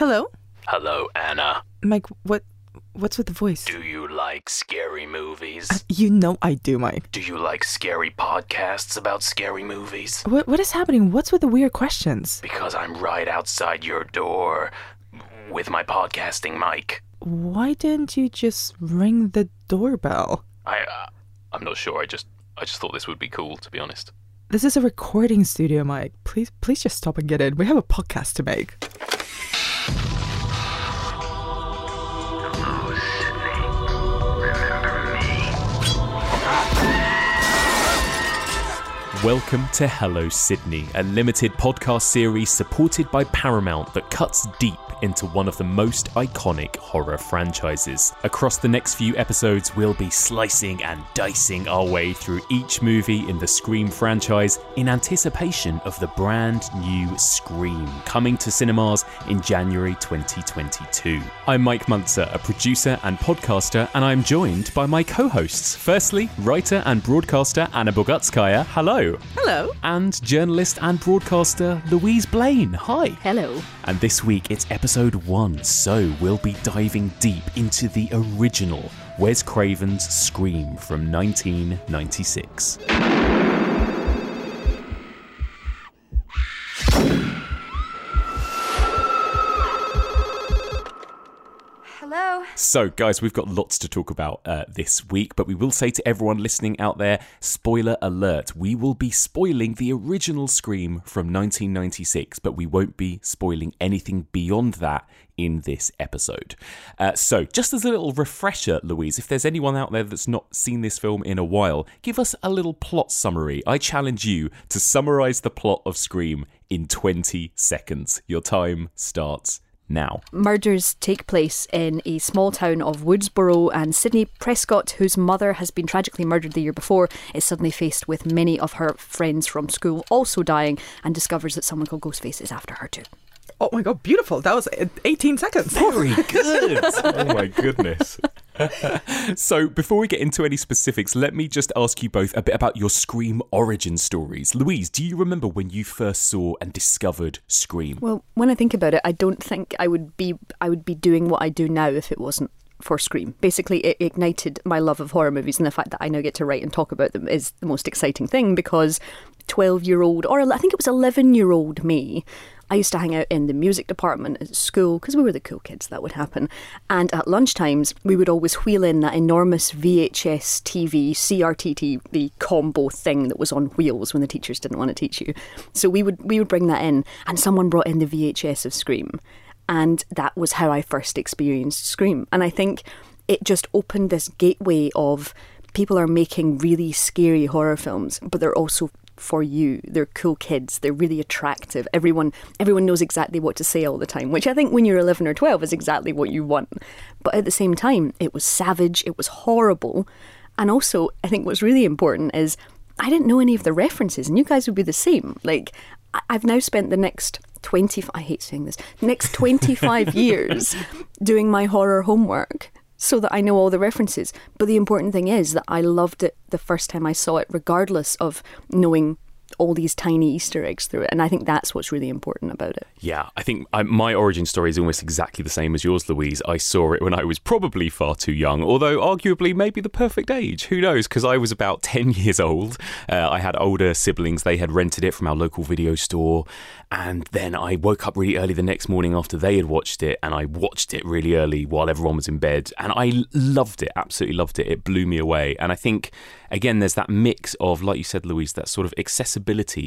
Hello? Hello, Anna. Mike, what what's with the voice? Do you like scary movies? You know I do, Mike. Do you like scary podcasts about scary movies? What what is happening? What's with the weird questions? Because I'm right outside your door with my podcasting mic. Why didn't you just ring the doorbell? I uh, I'm not sure. I just I just thought this would be cool to be honest. This is a recording studio, Mike. Please please just stop and get in. We have a podcast to make you Welcome to Hello Sidney, a limited podcast series supported by Paramount that cuts deep into one of the most iconic horror franchises. Across the next few episodes, we'll be slicing and dicing our way through each movie in the Scream franchise in anticipation of the brand new Scream coming to cinemas in January 2022. I'm Mike Muncer, a producer and podcaster, and I'm joined by my co hosts. Firstly, writer and broadcaster Anna Bogutskaya. Hello. Hello. And journalist and broadcaster Louise Blain. Hi. Hello. And this week it's episode one, so we'll be diving deep into the original Wes Craven's Scream from 1996. So, guys, we've got lots to talk about uh, this week, but we will say to everyone listening out there spoiler alert. We will be spoiling the original Scream from 1996, but we won't be spoiling anything beyond that in this episode. Uh, so, just as a little refresher, Louise, if there's anyone out there that's not seen this film in a while, give us a little plot summary. I challenge you to summarize the plot of Scream in 20 seconds. Your time starts now. Murders take place in a small town of Woodsboro, and Sidney Prescott, whose mother has been tragically murdered the year before, is suddenly faced with many of her friends from school also dying and discovers that someone called Ghostface is after her too. Oh my god, beautiful. That was uh, 18 seconds. Very good. oh my goodness. So, before we get into any specifics, let me just ask you both a bit about your Scream origin stories. Louise, do you remember when you first saw and discovered Scream? Well, when I think about it, I don't think I would be I would be doing what I do now if it wasn't for Scream. Basically, it ignited my love of horror movies, and the fact that I now get to write and talk about them is the most exciting thing because 12 year old, or I think it was 11 year old me, I used to hang out in the music department at school because we were the cool kids, that would happen. And at lunchtimes, we would always wheel in that enormous VHS TV, CRT TV combo thing that was on wheels when the teachers didn't want to teach you. So we would we would bring that in, and someone brought in the VHS of Scream, and that was how I first experienced Scream. And I think it just opened this gateway of people are making really scary horror films, but they're also for you. They're cool kids. They're really attractive. Everyone everyone knows exactly what to say all the time, which I think when you're 11 or 12 is exactly what you want. But at the same time, it was savage, it was horrible. And also, I think what's really important is I didn't know any of the references, and you guys would be the same. Like, I've now spent the next 20, I hate saying this, next 25 years doing my horror homework so that I know all the references. But the important thing is that I loved it the first time I saw it, regardless of knowing all these tiny Easter eggs through it. And I think that's what's really important about it. Yeah, I think I, my origin story is almost exactly the same as yours, Louise. I saw it when I was probably far too young, although arguably maybe the perfect age. Who knows? Because I was about 10 years old. Uh, I had older siblings, they had rented it from our local video store. And then I woke up really early the next morning after they had watched it, and I watched it really early while everyone was in bed. And I loved it, absolutely loved it. It blew me away. And I think, again, there's that mix of, like you said, Louise, that sort of accessibility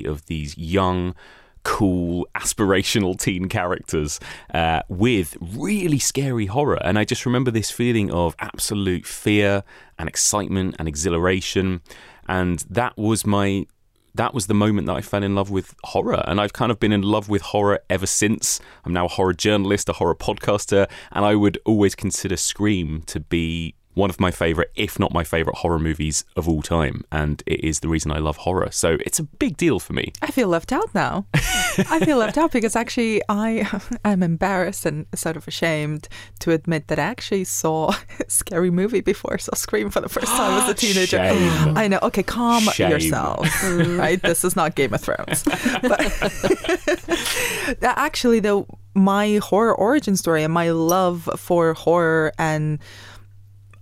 of these young, cool, aspirational teen characters uh, with really scary horror. And I just remember this feeling of absolute fear and excitement and exhilaration. And that was my. That was the moment that I fell in love with horror. And I've kind of been in love with horror ever since. I'm now a horror journalist, a horror podcaster, and I would always consider Scream to be one of my favorite, if not my favorite, horror movies of all time, and it is the reason I love horror. So it's a big deal for me. I feel left out now. I feel left out because actually I am embarrassed and sort of ashamed to admit that I actually saw a scary movie before. I saw Scream for the first time as a teenager. Shame. I know. Okay, calm Shame. yourself. right? This is not Game of Thrones. But actually, though, my horror origin story and my love for horror and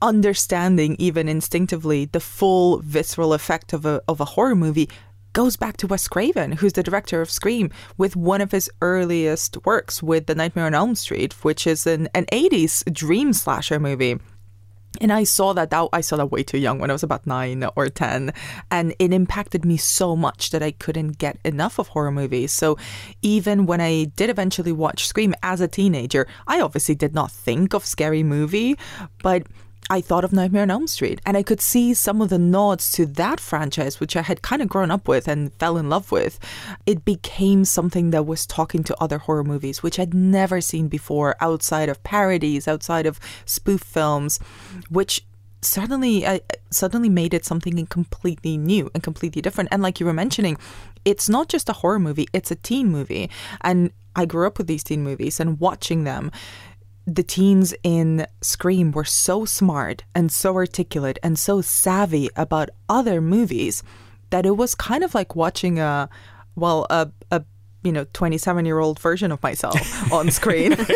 understanding even instinctively the full visceral effect of a of a horror movie goes back to Wes Craven, who's the director of Scream, with one of his earliest works with The Nightmare on Elm Street, which is an, an 80s dream slasher movie. And I saw that, that I saw that way too young when I was about nine or ten, and it impacted me so much that I couldn't get enough of horror movies. So even when I did eventually watch Scream as a teenager, I obviously did not think of scary movie, but I thought of Nightmare on Elm Street, and I could see some of the nods to that franchise, which I had kind of grown up with and fell in love with. It became something that was talking to other horror movies, which I'd never seen before outside of parodies, outside of spoof films, which suddenly uh, suddenly made it something completely new and completely different. And like you were mentioning it's not just a horror movie it's a teen movie. And i grew up with these teen movies and watching them the teens in Scream were so smart and so articulate and so savvy about other movies that it was kind of like watching a well a a you know 27 year old version of myself on screen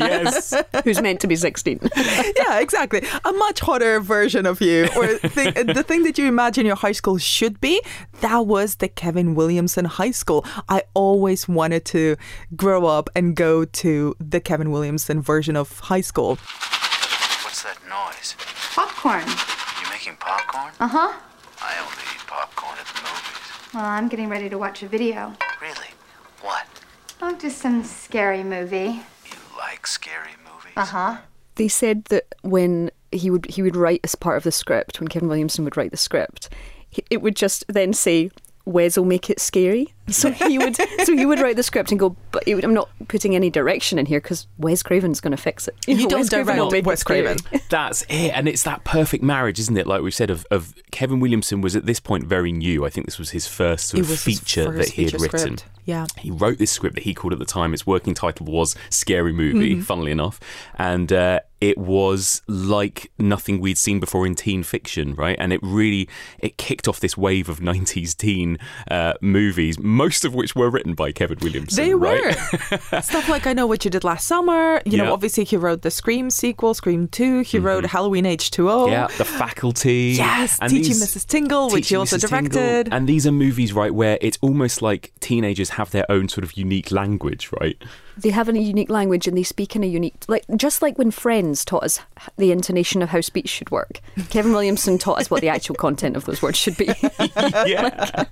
yes. Who's meant to be 16. yeah exactly a much hotter version of you or th- the thing that you imagine your high school should be that was the Kevin Williamson high school I always wanted to grow up and go to the Kevin Williamson version of high school What's that noise? Popcorn. You making popcorn? Uh huh. I only eat popcorn at the movies. Well, I'm getting ready to watch a video. Really? What? Oh, just some scary movie. You like scary movies? Uh huh. They said that when he would he would write as part of the script, when Kevin Williamson would write the script, it would just then say Wes will make it scary. So he would so he would write the script and go, but would, I'm not putting any direction in here because Wes Craven's going to fix it. You know, don't Wes Craven direct make Wes. Craven. That's it. And it's that perfect marriage, isn't it? Like we've said, of, of Kevin Williamson was at this point very new. I think this was his first sort of was his feature that he had written. script. Yeah. He wrote this script that he called at the time, its working title was Scary Movie, Mm-hmm. funnily enough. And uh, it was like nothing we'd seen before in teen fiction, right? And it really, it kicked off this wave of 90s teen uh, movies, most of which were written by Kevin Williamson, They right? were stuff like I know what you did last summer. You Yeah. know, obviously he wrote the Scream sequel, Scream Two. He wrote Halloween H two O. Yeah, The Faculty. Yes, And Teaching these- Mrs. Tingle, which he also Mrs. Tingle. directed. And these are movies, right, where it's almost like teenagers have their own sort of unique language, right? They have a unique language and they speak in a unique like just like when Friends taught us the intonation of how speech should work. Kevin Williamson taught us what the actual content of those words should be. yeah,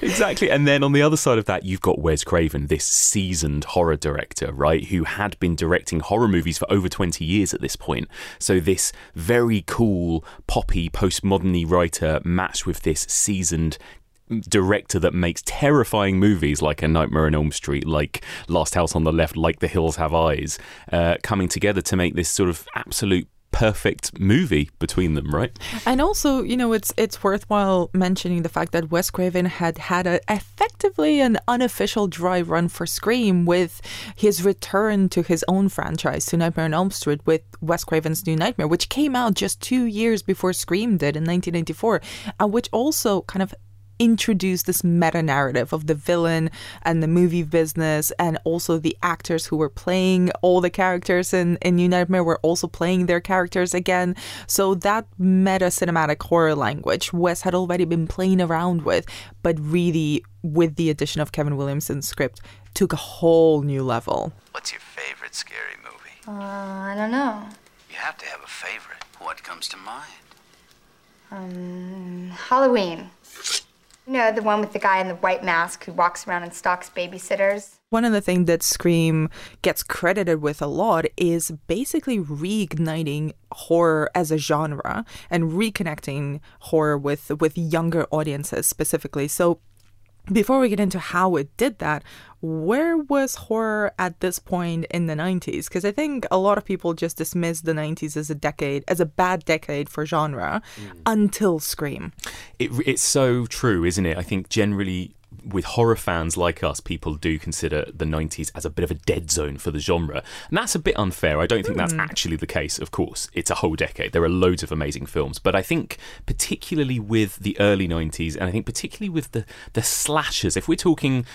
exactly. And then on the other side of that, you've got Wes Craven, this seasoned horror director, right, who had been directing horror movies for over 20 years at this point. So this very cool, poppy, postmoderny writer matched with this seasoned director that makes terrifying movies like A Nightmare on Elm Street, like Last House on the Left, like The Hills Have Eyes, uh, coming together to make this sort of absolute perfect movie between them, right? And also, you know, it's it's worthwhile mentioning the fact that Wes Craven had had a, effectively an unofficial dry run for Scream with his return to his own franchise, to Nightmare on Elm Street, with Wes Craven's New Nightmare, which came out just two years before Scream did in 1994, and which also kind of introduced this meta narrative of the villain and the movie business and also the actors who were playing all the characters in, in New Nightmare were also playing their characters again. So that meta cinematic horror language Wes had already been playing around with, but really with the addition of Kevin Williamson's script took a whole new level. What's your favorite scary movie? Uh, I don't know. You have to have a favorite. What comes to mind? Um, Halloween. You know, the one with the guy in the white mask who walks around and stalks babysitters? One of the things that Scream gets credited with a lot is basically reigniting horror as a genre and reconnecting horror with with younger audiences specifically. So before we get into how it did that, where was horror at this point in the 90s? Because I think a lot of people just dismiss the 90s as a decade, as a bad decade for genre mm. until Scream. It, it's so true, isn't it? I think generally with horror fans like us, people do consider the 90s as a bit of a dead zone for the genre. And that's a bit unfair. I don't think that's hmm. actually the case, of course. It's a whole decade. There are loads of amazing films. But I think, particularly with the early 90s, and I think particularly with the, the slashers, if we're talking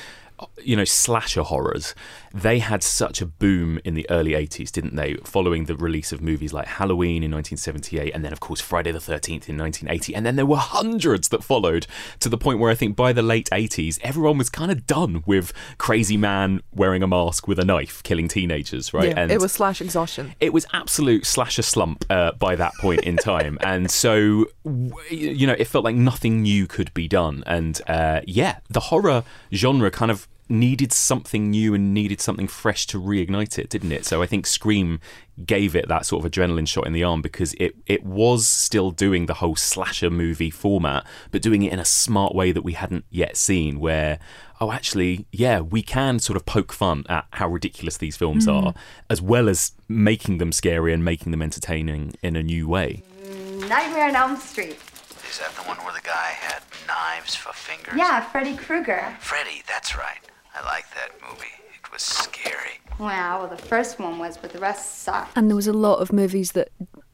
you know, slasher horrors, they had such a boom in the early 80s, didn't they? Following the release of movies like Halloween in 1978, and then, of course, Friday the 13th in 1980. And then there were hundreds that followed to the point where I think by the late 80s, everyone was kind of done with crazy man wearing a mask with a knife killing teenagers, right? Yeah, it was slash exhaustion. it was absolute slasher slump uh, by that point in time, and so w- you know it felt like nothing new could be done. And uh, yeah, the horror genre kind of needed something new and needed something fresh to reignite it, didn't it? So I think Scream gave it that sort of adrenaline shot in the arm because it it was still doing the whole slasher movie format, but doing it in a smart way that we hadn't yet seen. Where oh, actually, yeah, we can sort of poke fun at how ridiculous these films hmm. are, as well as making them scary and making them entertaining in a new way. Nightmare on Elm Street. Is that the one where the guy had knives for fingers? Yeah, Freddy Krueger. Freddy, that's right. I like that movie. It was scary. Wow, well, the first one was, but the rest sucked. And there was a lot of movies that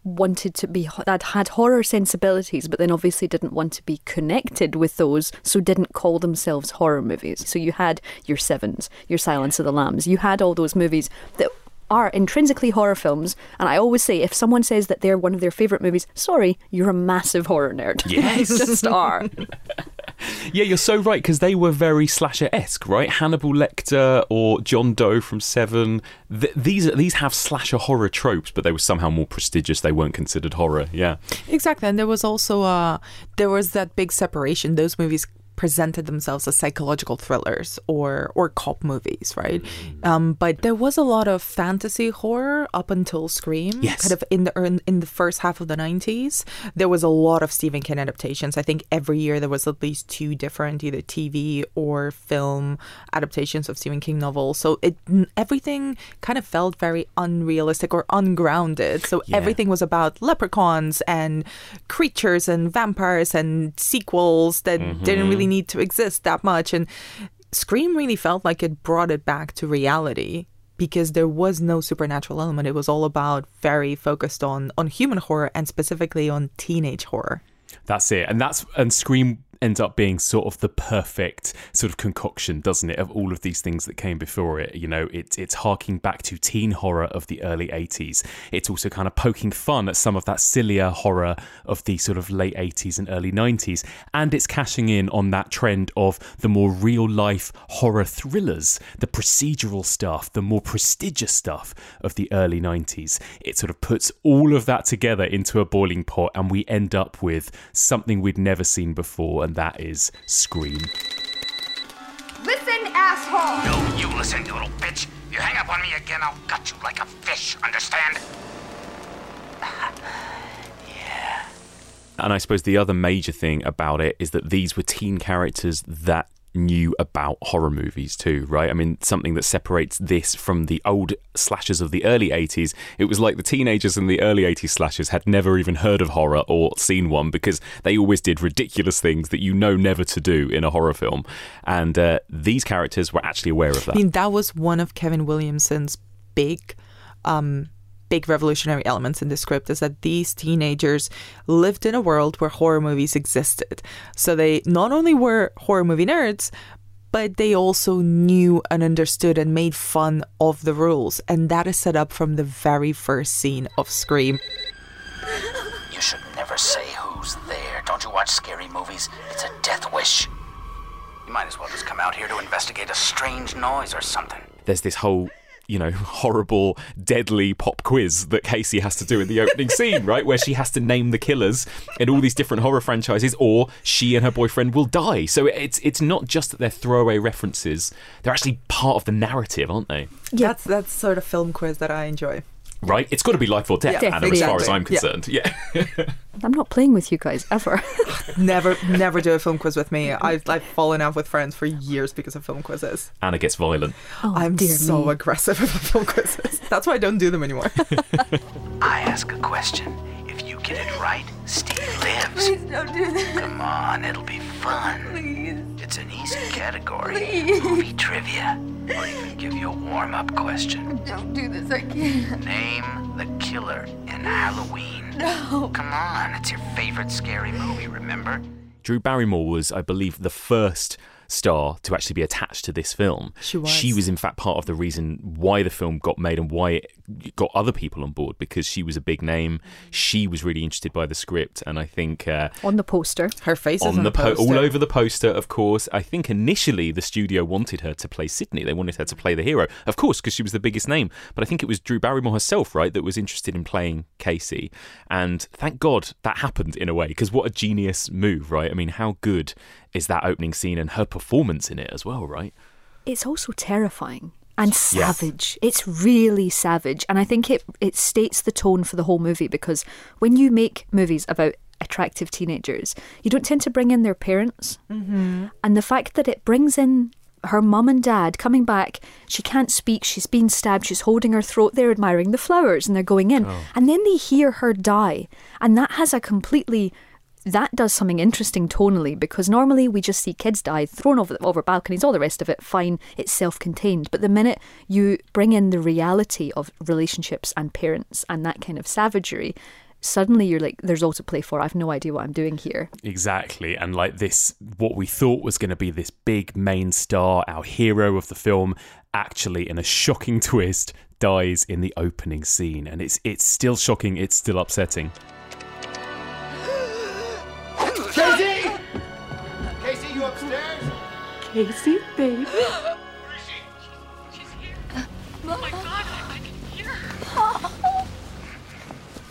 wanted to be that had horror sensibilities but then obviously didn't want to be connected with those so didn't call themselves horror movies so you had your sevens your silence of the lambs you had all those movies that are intrinsically horror films and i always say if someone says that they're one of their favorite movies sorry you're a massive horror nerd Yes. just are Yeah, you're so right because they were very slasher esque, right? Hannibal Lecter or John Doe from Seven. Th- these these have slasher horror tropes, but they were somehow more prestigious. They weren't considered horror. Yeah. Exactly, and there was also uh there was that big separation. Those movies presented themselves as psychological thrillers or or cop movies, right? Um, but there was a lot of fantasy horror up until Scream. Yes. kind of in the in, in the first half of the nineties, there was a lot of Stephen King adaptations. I think every year there was at least two different either TV or film adaptations of Stephen King novels. So it everything kind of felt very unrealistic or ungrounded. So Yeah. everything was about leprechauns and creatures and vampires and sequels that didn't really need to exist that much. And Scream really felt like it brought it back to reality because there was no supernatural element. It was all about very focused on on human horror and specifically on teenage horror. That's it. And that's and Scream ends up being sort of the perfect sort of concoction, doesn't it, of all of these things that came before it. You know, it's it's harking back to teen horror of the early 80s. It's also kind of poking fun at some of that sillier horror of the sort of late 80s and early 90s. And it's cashing in on that trend of the more real life horror thrillers, the procedural stuff, the more prestigious stuff of the early 90s. It sort of puts all of that together into a boiling pot, and we end up with something we'd never seen before, and that is Scream. Listen, asshole! No, you listen, you little bitch. You hang up on me again, I'll gut you like a fish, understand? yeah. And I suppose the other major thing about it is that these were teen characters that knew about horror movies too, right? I mean, something that separates this from the old slashers of the early 80s. It was like the teenagers in the early 80s slashers had never even heard of horror or seen one because they always did ridiculous things that you know never to do in a horror film. And uh, these characters were actually aware of that. I mean, that was one of Kevin Williamson's big, um, big revolutionary elements in the script is that these teenagers lived in a world where horror movies existed. So they not only were horror movie nerds, but they also knew and understood and made fun of the rules. And that is set up from the very first scene of Scream. You should never say who's there. Don't you watch scary movies? It's a death wish. You might as well just come out here to investigate a strange noise or something. there's this whole you know horrible deadly pop quiz that casey has to do in the opening scene right? Where she has to name the killers in all these different horror franchises or she and her boyfriend will die. So it's it's not just that they're throwaway references. They're actually part of the narrative aren't they? Yeah, That's that's sort of film quiz that I enjoy. Right it's got to be life or death Yeah, Anna, as far as i'm concerned yeah, i'm not playing with you guys ever Never, never do a film quiz with me. I've, I've fallen out with friends for years because of film quizzes. anna gets violent oh, I'm dear so me. aggressive about film quizzes. That's why I don't do them anymore. I ask a question. If you get it right, Steve lives. Please don't do that. Come on, it'll be fun. Please. It's an easy category. Please. Movie trivia. Or even give you a warm-up question. Don't do this. I can't. Name the killer in Halloween. No. Come on, it's your favorite scary movie, remember? Drew Barrymore was, I believe, the first star to actually be attached to this film. She was. She was, in fact, part of the reason why the film got made and why it got other people on board because she was a big name. She was really interested by the script, and I think uh, On the poster. Her face is on on the po- all over the poster, of course. I think initially the studio wanted her to play Sidney. They wanted her to play the hero, of course, because she was the biggest name. But I think it was Drew Barrymore herself, right, that was interested in playing Casey. And thank God that happened in a way, because what a genius move, right? I mean, how good is that opening scene and her performance in it as well, right? it's also terrifying and savage. It's really savage, and I think it it states the tone for the whole movie because when you make movies about attractive teenagers, you don't tend to bring in their parents, mm-hmm. and the fact that it brings in her mum and dad coming back, she can't speak, she's been stabbed, she's holding her throat, they're admiring the flowers, and they're going in, and then they hear her die, and that has a completely that does something interesting tonally because normally we just see kids die thrown over over balconies, all the rest of it fine, it's self-contained. But the minute you bring in the reality of relationships and parents and that kind of savagery, suddenly you're like, "There's all to play for." I've no idea what I'm doing here. Exactly. And like this, what we thought was going to be this big main star, our hero of the film, actually, in a shocking twist, dies in the opening scene. And it's it's still shocking, it's still upsetting. Casey, baby.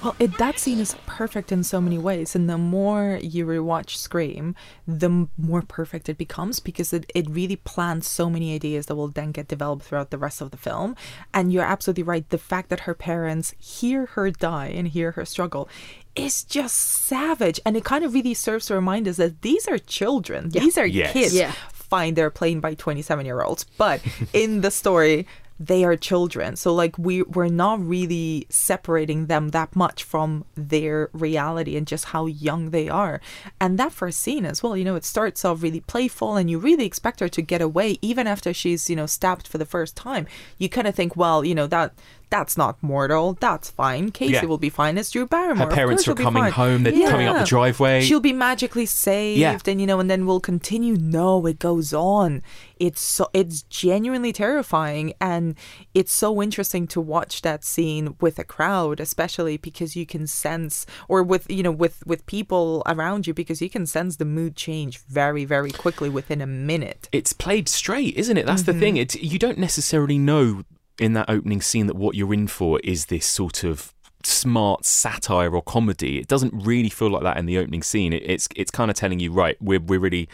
Well, it, that scene is perfect in so many ways, and the more you rewatch Scream, the more perfect it becomes because it, it really plants so many ideas that will then get developed throughout the rest of the film. And you're absolutely right. The fact that her parents hear her die and hear her struggle is just savage, and it kind of really serves to remind us that these are children, these are Yes. kids. Yeah. Fine, they're playing by 27 year olds, but in the story, they are children. So like we we're not really separating them that much from their reality and just how young they are. And that first scene as well, you know, it starts off really playful and you really expect her to get away even after she's, you know, stabbed for the first time. You kind of think, well, you know, that that's not mortal. That's fine. Casey Yeah. will be fine. It's Drew Barrymore. Her parents are coming home, they're coming up the driveway. She'll be magically saved Yeah. and you know and then we'll continue no it goes on it's so it's genuinely terrifying and it's so interesting to watch that scene with a crowd especially because you can sense or with you know with with people around you because you can sense the mood change very very quickly within a minute it's played straight, isn't it? That's the Mm-hmm. thing. It's you don't necessarily know in that opening scene that what you're in for is this sort of smart satire or comedy. It doesn't really feel like that in the opening scene. It, it's it's kind of telling you, right, we're we're really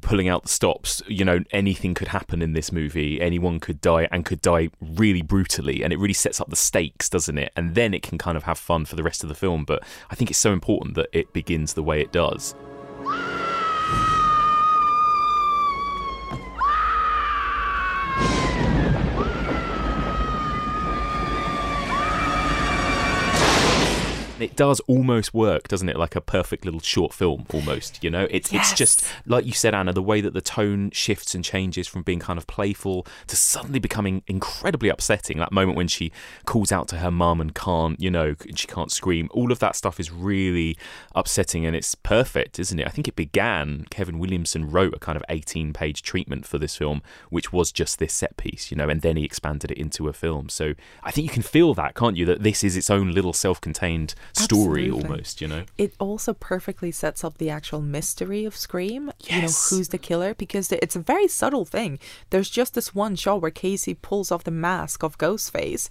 pulling out the stops. You know, anything could happen in this movie. Anyone could die and could die really brutally, and it really sets up the stakes, doesn't it? And then it can kind of have fun for the rest of the film. But I think it's so important that it begins the way it does. It does almost work, doesn't it? Like a perfect little short film, almost. You know, it's it's just like you said, Anna. The way that the tone shifts and changes from being kind of playful to suddenly becoming incredibly upsetting. That moment when she calls out to her mum and can't, you know, and she can't scream. All of that stuff is really upsetting, and it's perfect, isn't it? I think it began. Kevin Williamson wrote a kind of eighteen-page treatment for this film, which was just this set piece, you know, and then he expanded it into a film. So I think you can feel that, can't you? That this is its own little self-contained story Absolutely. almost, you know. it also perfectly sets up the actual mystery of Scream. You know, Yes. who's the killer? Because it's a very subtle thing. There's just this one shot where Casey pulls off the mask of Ghostface,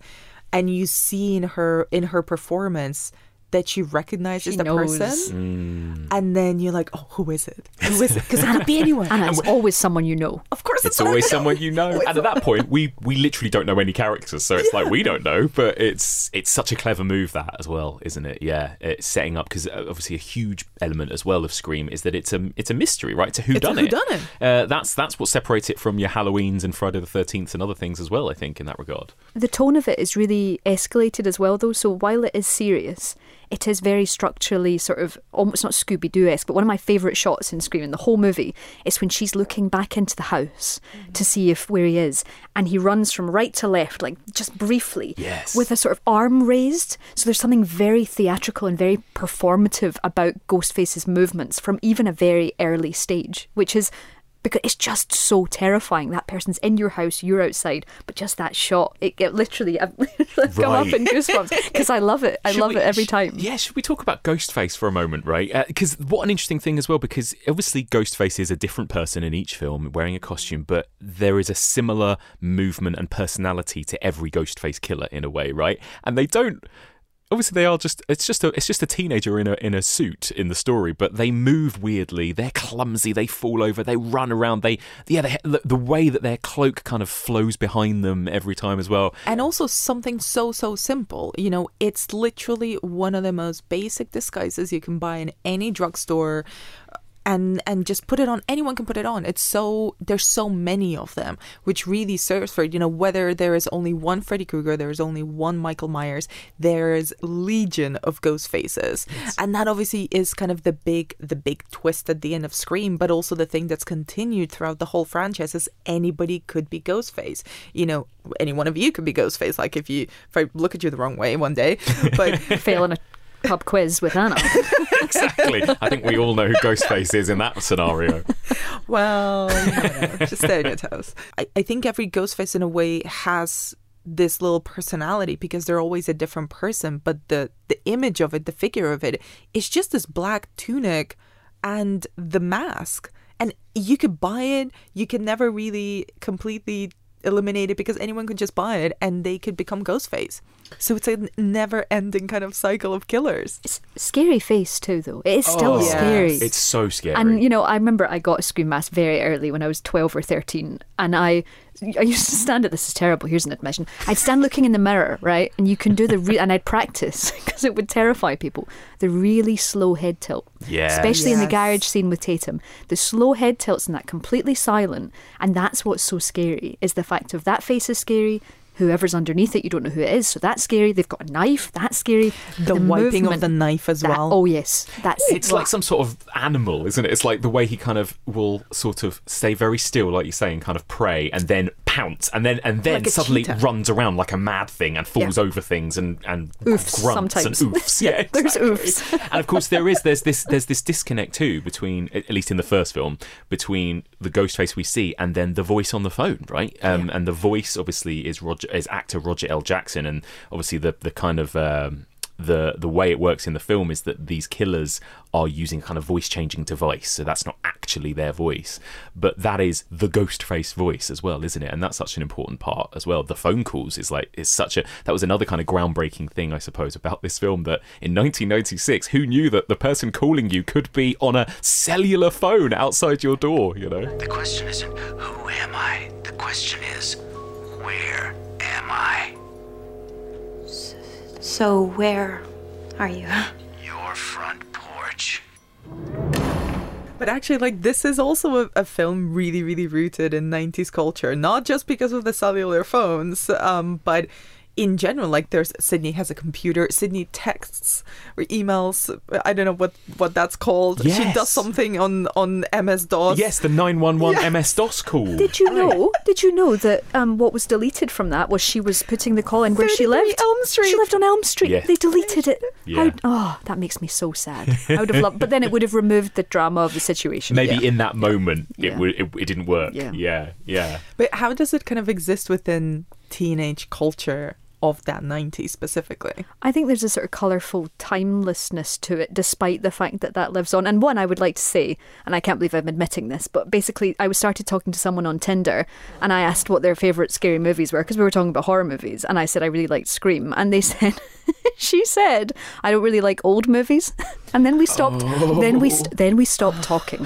and you see in her in her performance that she recognizes She the knows. person, and then you're like, oh, who is it? Who is it? Because it could be anyone. And it's always someone you know. of course, It's always someone you know, and at that point, we we literally don't know any characters, so it's like we don't know. But it's it's such a clever move that as well, isn't it? Yeah, it's setting up because obviously a huge element as well of Scream is that it's a it's a mystery, right? To who It's a done it? Uh, that's that's what separates it from your Halloweens and Friday the Thirteenth and other things as well. I think in that regard. The tone of it is really escalated as well, though. So while it is serious, it is very structurally sort of oh, almost not Scooby Doo esque. But one of my favourite shots in Scream in the whole movie is when she's looking back into the house mm-hmm. to see if where he is, and he runs from right to left, like just briefly, Yes. with a sort of arm raised. So there's something very theatrical and very performative about Ghostface's movements from even a very early stage, which is because it's just so terrifying. That person's in your house, you're outside, but just that shot, it, it literally, I've, I've come up Right. in goosebumps because I love it. I Should love we- it every time. Yeah, should we talk about Ghostface for a moment, right? Uh, because what an interesting thing as well, because obviously Ghostface is a different person in each film wearing a costume, but there is a similar movement and personality to every Ghostface killer in a way, right? And they don't. Obviously, they are just. It's just a. It's just a teenager in a in a suit in the story, but they move weirdly. They're clumsy. They fall over. They run around. They yeah. They, the, the way that their cloak kind of flows behind them every time as well. And also something so so simple. You know, it's literally one of the most basic disguises you can buy in any drugstore and and just put it on anyone can put it on. It's so there's so many of them which really serves for you know whether there is only one freddy krueger there is only one michael myers there's legion of ghost faces. And that obviously is kind of the big the big twist at the end of scream but also the thing that's continued throughout the whole franchise is anybody could be ghostface you know any one of you could be ghostface like if you if i look at you the wrong way one day but Failing a pub quiz with Anna. exactly. I think we all know who Ghostface is in that scenario. Well, you know, just stay on your toes. I, I think every Ghostface, in a way, has this little personality because they're always a different person, but the the image of it, the figure of it it, is just this black tunic and the mask. And you could buy it. You can never really completely eliminate it because anyone could just buy it and they could become Ghostface. So it's a never ending kind of cycle of killers. It's scary face too, though. It is still Oh, scary. It's so scary. And you know, I remember I got a scream mask very early when I was twelve or thirteen, and I I used to stand at this is terrible. Here's an admission. I'd stand looking in the mirror, right, and you can do the re- and I'd practice because it would terrify people. The really slow head tilt, Yeah. especially in the garage scene with Tatum. The slow head tilts and that completely silent, and that's what's so scary. Is the fact of that face is scary. Whoever's underneath it, you don't know who it is, so that's scary. They've got a knife, that's scary. The, wiping of the knife as that- well. Oh yes, that's it's like some sort of animal, isn't it? It's like the way he kind of will sort of stay very still, like you say, and kind of prey, and then pounce, and then and then Like suddenly cheetah. runs around like a mad thing and falls Yeah. over things and and Oofs grunts sometimes. and oofs. Yeah, There's oofs. and of course there is there's this there's this disconnect too between at least in the first film between the ghost face we see and then the voice on the phone, right? Um, And the voice obviously is Roger is actor Roger L. Jackson, and obviously the the kind of um, the the way it works in the film is that these killers are using kind of voice changing device, so that's not actually their voice, but that is the ghost face voice as well, isn't it? And that's such an important part as well. The phone calls is like is such a that was another kind of groundbreaking thing, I suppose, about this film. That in 1996, who knew that the person calling you could be on a cellular phone outside your door? You know. The question isn't who am I? The question is where am I? So, where are you? Your front porch. But actually, like this is also a, a film really, really rooted in '90s culture, not just because of the cellular phones, um, but in general. Like, there's Sidney has a computer. Sidney texts or emails. I don't know what what that's called. She does something on on MS DOS. Yes, the 911 MS DOS call. Did you know? Did you know that um, what was deleted from that was she was putting the call in where she lived? Elm Street. She lived on Elm Street. Yeah. They deleted it. Yeah. How, oh, that makes me so sad. I would have loved, but then it would have removed the drama of the situation. Maybe Yeah. in that moment it, Yeah. would it, it didn't work. Yeah. yeah, yeah. But how does it kind of exist within teenage culture of that '90s specifically? I think there's a sort of colourful timelessness to it, despite the fact that that lives on. And one, I would like to say, and I can't believe I'm admitting this, but basically, I was started talking to someone on Tinder, and I asked what their favourite scary movies were because we were talking about horror movies, and I said I really liked Scream, and they said, she said, I don't really like old movies, and then we stopped. Then we st- then we stopped talking.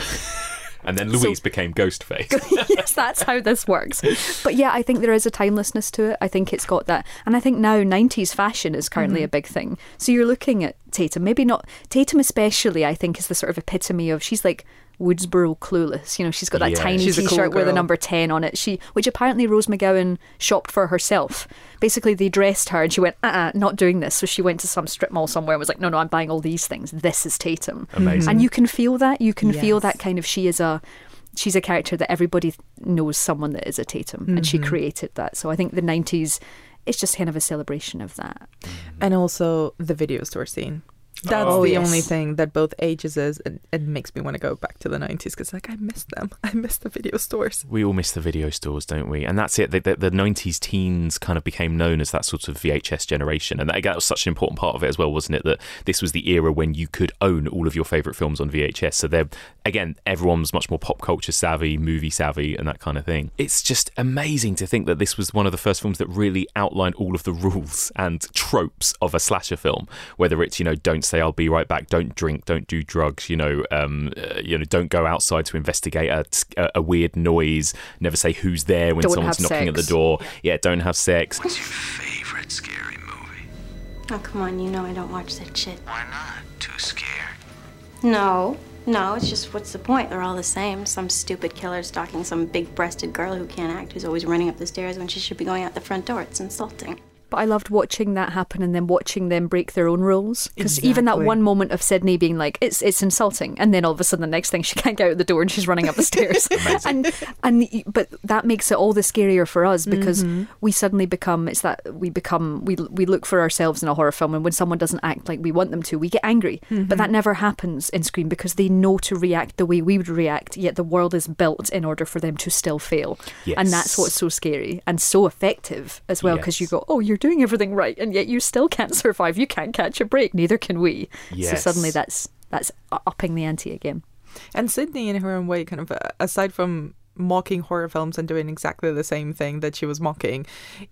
And then Louise became Ghostface. yes, that's how this works. But yeah, I think there is a timelessness to it. I think it's got that. And I think now 90s fashion is currently mm-hmm. a big thing. So you're looking at Tatum, maybe not, Tatum especially, I think is the sort of epitome of, she's like Woodsboro clueless. You know, she's got that Yeah. tiny She's a t cool shirt with the number 10 on it, She, which apparently Rose McGowan shopped for herself. Basically, they dressed her and she went, uh uh not doing this. So she went to some strip mall somewhere and was like, no, no, I'm buying all these things. This is Tatum. Amazing. And you can feel that. You can feel that kind of, she is a, she's a character that everybody knows someone that is a Tatum, and she created that. So I think the '90s, it's just kind of a celebration of that. And also the video store scene. That's Oh, the yes. only thing that both ages is, and it makes me want to go back to the 90s because, like, I miss them. I miss the video stores. We all miss the video stores, don't we? And that's it. The, the, the 90s teens kind of became known as that sort of VHS generation. And that, that was such an important part of it as well, wasn't it? That this was the era when you could own all of your favourite films on VHS. So they're, again, everyone's much more pop culture savvy, movie savvy, and that kind of thing. It's just amazing to think that this was one of the first films that really outlined all of the rules and tropes of a slasher film. Whether it's, you know, don't say I'll be right back, don't drink, don't do drugs, you know, um, uh, you know, don't go outside to investigate a, a, a weird noise, never say who's there when Don't someone's have knocking at the sex. door. Yeah, don't have sex. What's your favorite scary movie? Oh, come on, you know I don't watch that shit. Why not? Too scared. No, no, it's just what's the point? They're all the same. Some stupid killer stalking some big breasted girl who can't act, who's always running up the stairs when she should be going out the front door. It's insulting. But I loved watching that happen and then watching them break their own rules. Because even that one moment of Sidney being like, "It's it's insulting," and then all of a sudden the next thing she can't get out the door and she's running up the stairs. and and but that makes it all the scarier for us because mm-hmm. we suddenly become it's that we become we we look for ourselves in a horror film and when someone doesn't act like we want them to, we get angry. But mm-hmm. that never happens in Scream because they know to react the way we would react. Yet the world is built in order for them to still fail, yes. and that's what's so scary and so effective as well because you go, oh, you're doing everything right, and yet you still can't survive. You can't catch a break. Neither can we. So suddenly that's that's upping the ante again. And Sidney, in her own way, kind of uh, aside from mocking horror films and doing exactly the same thing that she was mocking,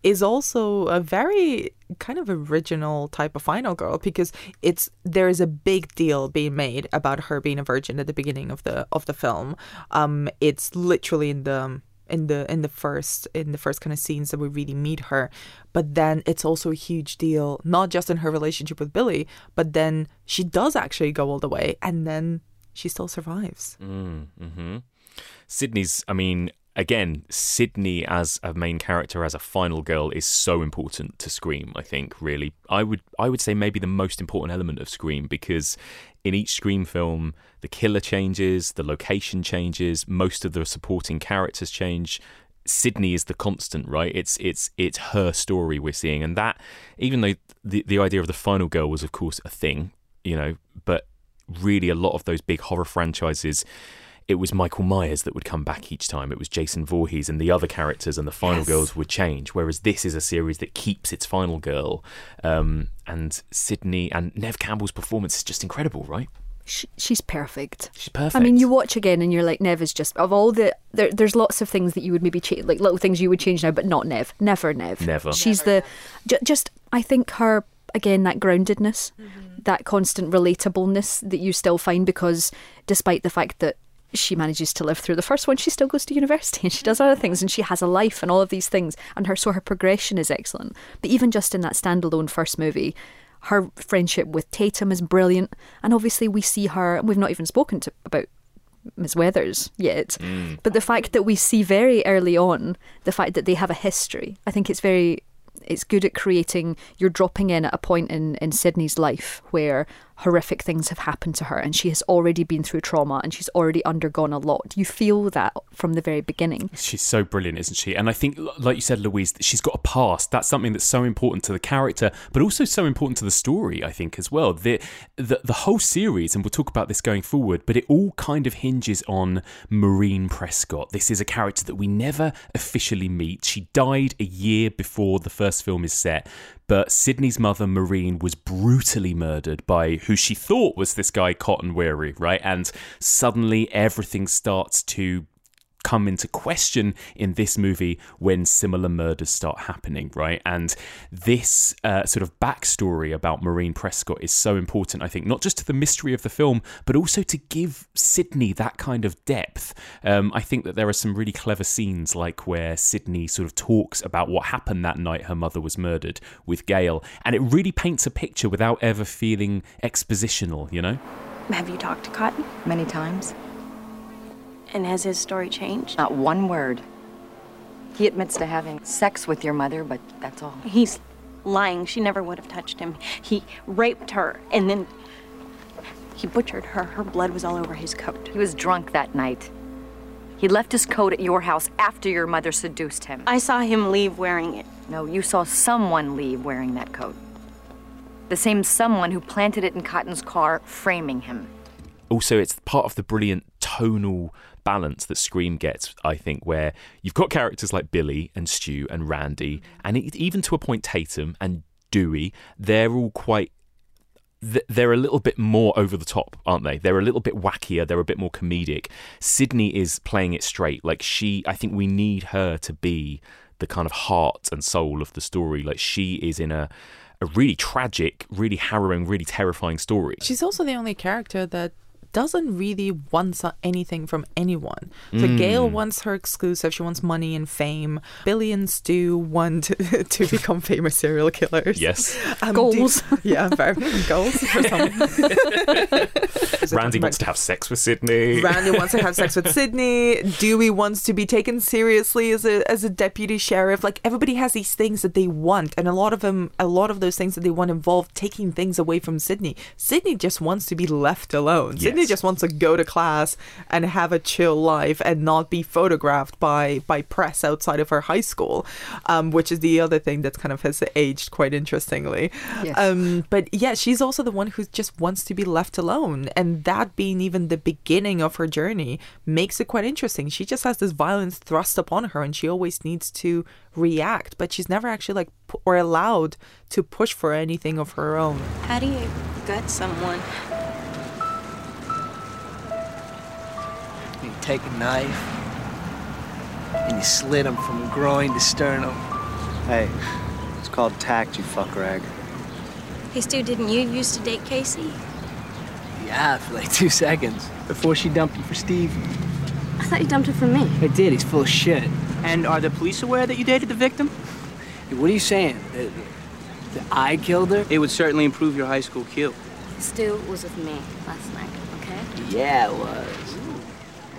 is also a very kind of original type of final girl because it's there is a big deal being made about her being a virgin at the beginning of the of the film. Um, it's literally in the in the in the first in the first kind of scenes that we really meet her. But then it's also a huge deal not just in her relationship with billy but then she does actually go all the way and then she still survives. Hmm Sidney's, I mean, again, Sidney as a main character, as a final girl, is so important to Scream. I think, really, I would, I would say maybe the most important element of Scream because in each Scream film, the killer changes, the location changes, most of the supporting characters change. Sidney is the constant, right? It's it's it's her story we're seeing, and that even though the the idea of the final girl was, of course, a thing, you know, but really a lot of those big horror franchises it was Michael Myers that would come back each time. It was Jason Voorhees and the other characters and the final Yes. girls would change. Whereas this is a series that keeps its final girl. Um, and Sidney and Nev Campbell's performance is just incredible, right? She, she's perfect. She's perfect. I mean, you watch again and you're like, Nev is just of all the there. There's lots of things that you would maybe change, like little things you would change now, but not Nev. Never Nev. Never. She's the ju- just. I think her again that groundedness, that constant relatableness that you still find because despite the fact that she manages to live through the first one, she still goes to university and she does other things and she has a life and all of these things and her so her progression is excellent. But even just in that standalone first movie. Her friendship with Tatum is brilliant, and obviously we see her. and We've not even spoken to about Ms. Weathers yet. Mm. But the fact that we see very early on the fact that they have a history, I think it's very it's good at creating you're dropping in at a point in, in Sidney's life where horrific things have happened to her and she has already been through trauma and she's already undergone a lot. You feel that from the very beginning. She's so brilliant, isn't she? And I think, like you said, Louise, she's got a past. That's something that's so important to the character, but also so important to the story. I think as well. The the, the whole series, and we'll talk about this going forward, but it all kind of hinges on Maureen Prescott. This is a character that we never officially meet. She died a year before the first film is set. But Sidney's mother, Maureen, was brutally murdered by who she thought was this guy, Cotton Weary, right? And suddenly everything starts to come into question in this movie when similar murders start happening, right? And this uh, sort of backstory about Maureen Prescott is so important, I think, not just to the mystery of the film, but also to give Sidney that kind of depth. Um, I think that there are some really clever scenes, like where Sidney sort of talks about what happened that night her mother was murdered with Gale, and it really paints a picture without ever feeling expositional, you know? Have you talked to Cotton? Many times. And has his story changed? Not one word. He admits to having sex with your mother, but that's all. He's lying. She never would have touched him. He raped her and then he butchered her. Her blood was all over his coat. He was drunk that night. He left his coat at your house after your mother seduced him. I saw him leave wearing it. No, you saw someone leave wearing that coat. The same someone who planted it in Cotton's car, framing him. also it's part of the brilliant tonal balance that Scream gets, I think, where you've got characters like Billy and Stu and Randy, and even to a point Tatum and Dewey, they're all quite. They're a little bit more over the top, aren't they? They're a little bit wackier. They're a bit more comedic. Sidney is playing it straight. Like she, I think we need her to be the kind of heart and soul of the story. Like she is in a, a really tragic, really harrowing, really terrifying story. She's also the only character that doesn't really want anything from anyone. So Mm. Gale wants her exclusive. She wants money and fame. Billions do want to become famous serial killers. Yes. Um, Goals. do- yeah, very goals for some. Randy wants to have sex with Sidney. Randy wants to have sex with Sidney. Dewey wants to be taken seriously as a as a deputy sheriff. Like everybody has these things that they want, and a lot of them, a lot of those things that they want involve taking things away from Sidney. Sidney just wants to be left alone. Sidney Yes. just wants to go to class and have a chill life and not be photographed by by press outside of her high school, um, which is the other thing that kind of has aged quite interestingly. Yes. Um, but yeah, she's also the one who just wants to be left alone, and that being even the beginning of her journey makes it quite interesting. She just has this violence thrust upon her, and she always needs to react, but she's never actually like pu- or allowed to push for anything of her own. How do you gut someone? Take a knife and you slit him from groin to sternum. Hey, it's called tact, you fuck rag. Hey, Stu, didn't you used to date Casey? Yeah, for like two seconds before she dumped you for Steve. I thought you dumped her for me. I did. He's full of shit. And are the police aware that you dated the victim? Hey, what are you saying? That, that I killed her? It would certainly improve your high school Q. Stu was with me last night, okay? Yeah, it was.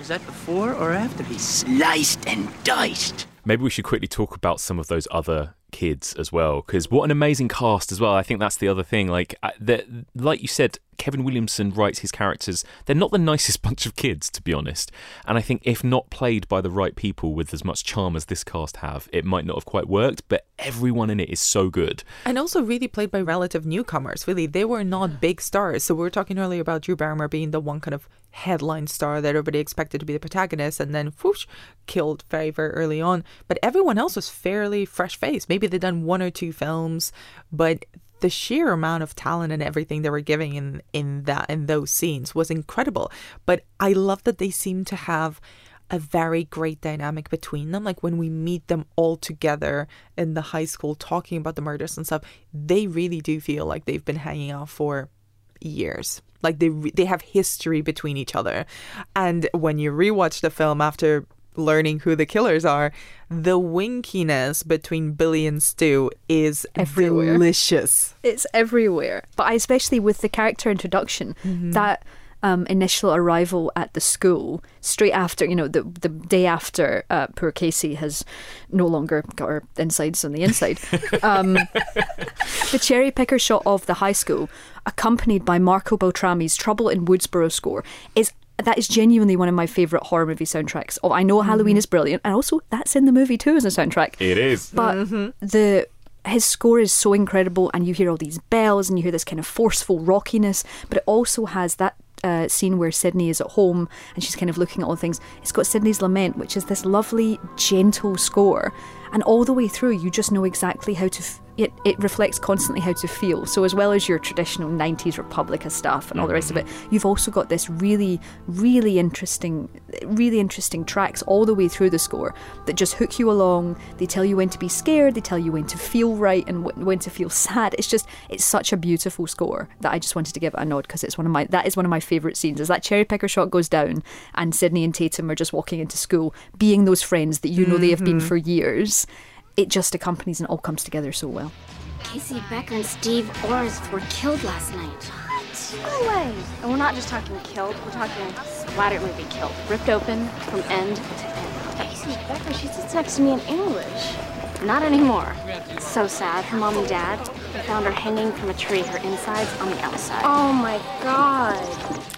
Was that before or after he Sliced and diced. Maybe we should quickly talk about some of those other kids as well, because what an amazing cast as well. I think that's the other thing. Like, uh, the- like you said, Kevin Williamson writes his characters. They're not the nicest bunch of kids, to be honest. And I think if not played by the right people with as much charm as this cast have, it might not have quite worked. But everyone in it is so good. And also really played by relative newcomers. Really, they were not big stars. So we were talking earlier about Drew Barrymore being the one kind of headline star that everybody expected to be the protagonist, and then whoosh, killed very very early on. But everyone else was fairly fresh faced. Maybe they'd done one or two films, but the sheer amount of talent and everything they were giving in in that in those scenes was incredible. But I love that they seem to have a very great dynamic between them. Like when we meet them all together in the high school talking about the murders and stuff, they really do feel like they've been hanging out for years. Like they re- they have history between each other. And when you rewatch the film after learning who the killers are, the winkiness between Billy and Stu is Everywhere. delicious. It's everywhere. But especially with the character introduction, mm-hmm. that um, initial arrival at the school, straight after, you know, the the day after uh, poor Casey has no longer got her insides on the inside. um, the cherry picker shot of the high school, accompanied by Marco Beltrami's "Trouble in Woodsboro" score, is that is genuinely one of my favorite horror movie soundtracks. Oh, I know Halloween is brilliant, and also that's in the movie too as a soundtrack. It is. But the his score is so incredible, and you hear all these bells, and you hear this kind of forceful rockiness. But it also has that uh, scene where Sidney is at home and she's kind of looking at all things. It's got Sidney's Lament, which is this lovely, gentle score, and all the way through, you just know exactly how to. F- it, it reflects constantly how to feel. So, as well as your traditional 90s Republica stuff and all the rest of it, you've also got this really, really interesting, really interesting tracks all the way through the score that just hook you along. They tell you when to be scared, they tell you when to feel right and when to feel sad. It's just, it's such a beautiful score that I just wanted to give it a nod because it's one of my, that is one of my favourite scenes. As that cherry picker shot goes down and Sidney and Tatum are just walking into school, being those friends that you know they have been Mhm. for years. It just accompanies and all comes together so well. Casey Becker and Steve Orth were killed last night. What? No way. And we're not just talking killed, we're talking splatter movie killed. Ripped open from end to end. Casey Becker, she used to me in English. Not anymore. It's so sad. Her mom and dad found her hanging from a tree, her insides on the outside. Oh my god.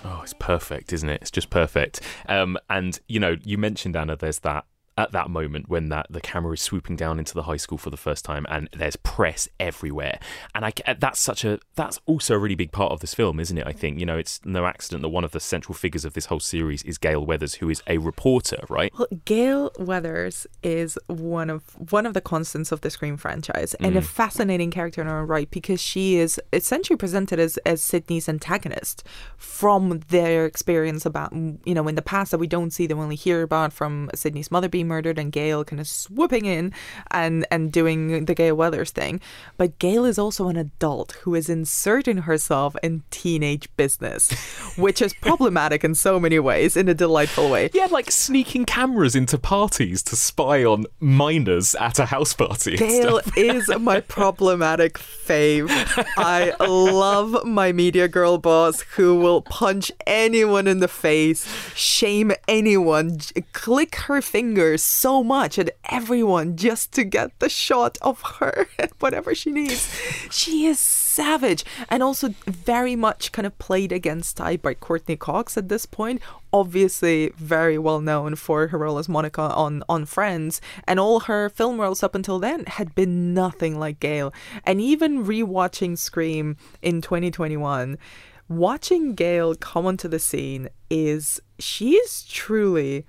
Oh, it's perfect, isn't it? It's just perfect. Um, and you know, you mentioned Anna. There's that at that moment when that the camera is swooping down into the high school for the first time and there's press everywhere. And I that's such a that's also a really big part of this film isn't it I think? You know it's no accident that one of the central figures of this whole series is Gale Weathers who is a reporter right? Well, Gale Weathers is one of one of the constants of the Scream franchise, and a Mm. fascinating character in her own right because she is essentially presented as as Sidney's antagonist from their experience about you know in the past that we don't see them only hear about from Sidney's mother being murdered and Gale kind of swooping in and and doing the Gale Weathers thing. But Gale is also an adult who is inserting herself in teenage business, which is problematic in so many ways in a delightful way. yeah like sneaking cameras into parties to spy on minors at a house party Gale is my problematic fave. I love my media girl boss who will punch anyone in the face, shame anyone, click her fingers so much at everyone just to get the shot of her and whatever she needs. She is savage and also very much kind of played against type by Courteney Cox at this point. Obviously, very well known for her role as Monica on on Friends, and all her film roles up until then had been nothing like Gale. And even rewatching Scream in 2021, watching Gale come onto the scene is she is truly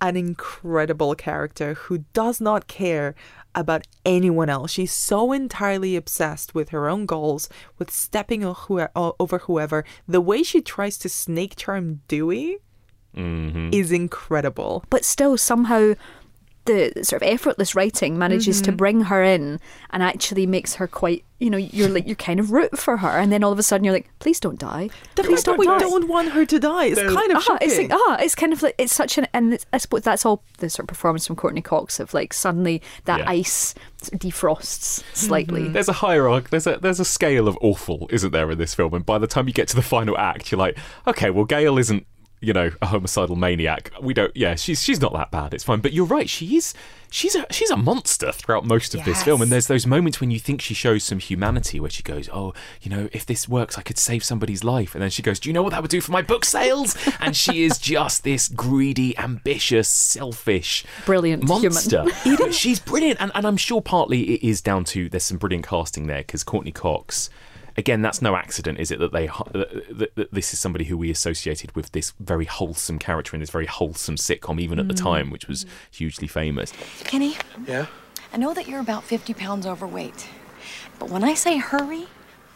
an incredible character who does not care about anyone else. She's so entirely obsessed with her own goals, with stepping o- who- o- over whoever. The way she tries to snake charm Dewey Mhm. is incredible. But still, somehow, the sort of effortless writing manages to Mhm. bring her in and actually makes her quite. You know, you're like you're kind of root for her, and then all of a sudden you're like, please don't die. The please don't we die. don't want her to die is kind of ah, it's like ah, it's kind of like it's such an and it's, I suppose that's all the sort of performance from Courteney Cox of like suddenly that Yeah. ice defrosts slightly. There's a hierarchy. There's a there's a scale of awful, isn't there, in this film? And by the time you get to the final act, you're like, okay, well, Gale isn't, you know, a homicidal maniac. We don't. Yeah, she's she's not that bad. It's fine. But you're right. She is. She's a she's a monster throughout most of this film. And there's those moments when you think she shows some humanity, where she goes, oh, you know, if this works, I could save somebody's life. And then she goes, do you know what that would do for my book sales? And she is just this greedy, ambitious, selfish, brilliant monster. She's brilliant, and, and I'm sure partly it is down to there's some brilliant casting there because Courteney Cox. Again, that's no accident, is it? That they that, that, that this is somebody who we associated with this very wholesome character in this very wholesome sitcom, even at the Mm. time, which was hugely famous. Kenny, Yeah? I know that you're about 50 pounds overweight, but when I say hurry,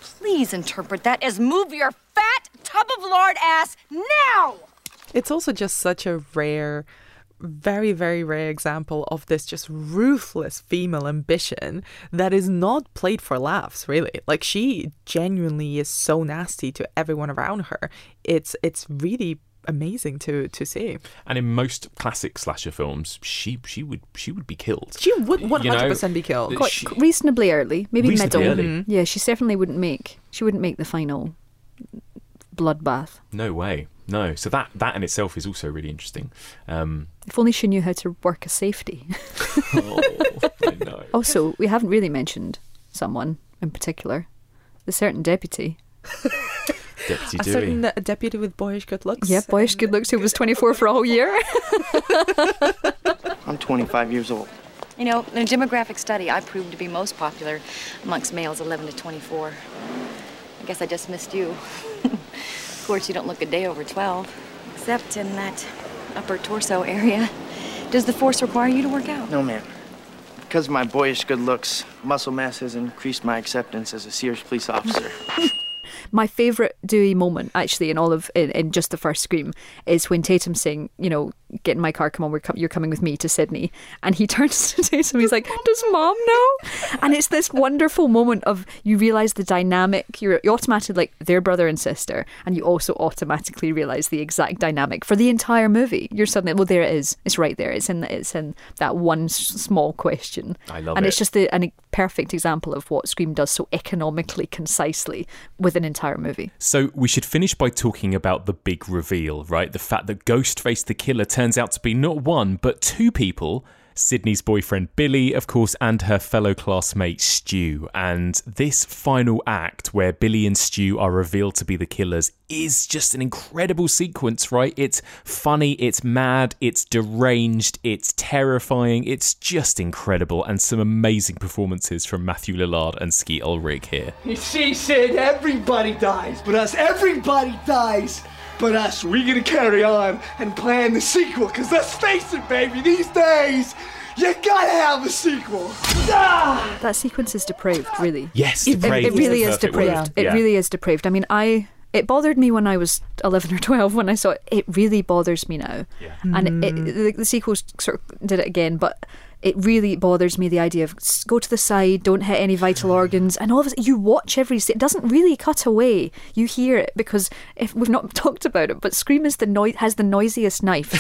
please interpret that as move your fat tub of lard ass now! It's also just such a rare, very, very rare example of this just ruthless female ambition that is not played for laughs, really. Like she genuinely is so nasty to everyone around her. It's it's really amazing to to see. And in most classic slasher films, she she would she would be killed. She would one hundred percent be killed. Quite she- reasonably early, maybe Reasonably middle. early. Mhm. Yeah, she certainly wouldn't make. She wouldn't make the final bloodbath. No way. No. So that that in itself is also really interesting. Um, If only she knew how to work a safety. oh, I know. Also, we haven't really mentioned someone in particular. The certain deputy. Deputy a Dewey. certain a deputy with boyish good looks. Yeah, boyish good looks who was 24 for a whole year. I'm 25 years old. You know, in a demographic study, I proved to be most popular amongst males 11 to 24. I guess I just missed you. of course, you don't look a day over 12, except in that upper torso area. Does the force require you to work out? No, ma'am. Because of my boyish good looks, muscle mass has increased my acceptance as a Sears police officer. My favourite Dewey moment, actually, in all of in, in just the first scream, is when Tatum's saying, you know, get in my car, come on, we're com- you're coming with me to Sidney, and he turns to Tatum, he's like, does mom know? And it's this wonderful moment of you realise the dynamic. You're you automatically like their brother and sister, and you also automatically realise the exact dynamic for the entire movie. You're suddenly, well, there it is. It's right there. It's in it's in that one s- small question. I love and it. it's just the, an, a perfect example of what Scream does so economically, concisely with an entire movie. So we should finish by talking about the big reveal, right? The fact that Ghostface the killer turns out to be not one, but two people Sidney's boyfriend Billy, of course, and her fellow classmate Stu. And this final act, where Billy and Stu are revealed to be the killers, is just an incredible sequence, right? It's funny, it's mad, it's deranged, it's terrifying, it's just incredible, and some amazing performances from Matthew Lillard and Skeet Ulrich here. You see, Sid, everybody dies, but us, everybody dies. But us, we gonna carry on and plan the sequel, cause let's face it, baby, these days, you gotta have a sequel. Ah! That sequence is depraved, really. Yes, It- it, depraved it is really the is perfect word. depraved. It Yeah. really is depraved. I mean, I it bothered me when I was eleven or twelve when I saw it. It really bothers me now. Yeah. And it, the, the sequel sort of did it again, but it really bothers me the idea of go to the side, don't hit any vital organs, and all of a sudden you watch every. It doesn't really cut away. You hear it because if we've not talked about it, but Scream is the noi- has the noisiest knife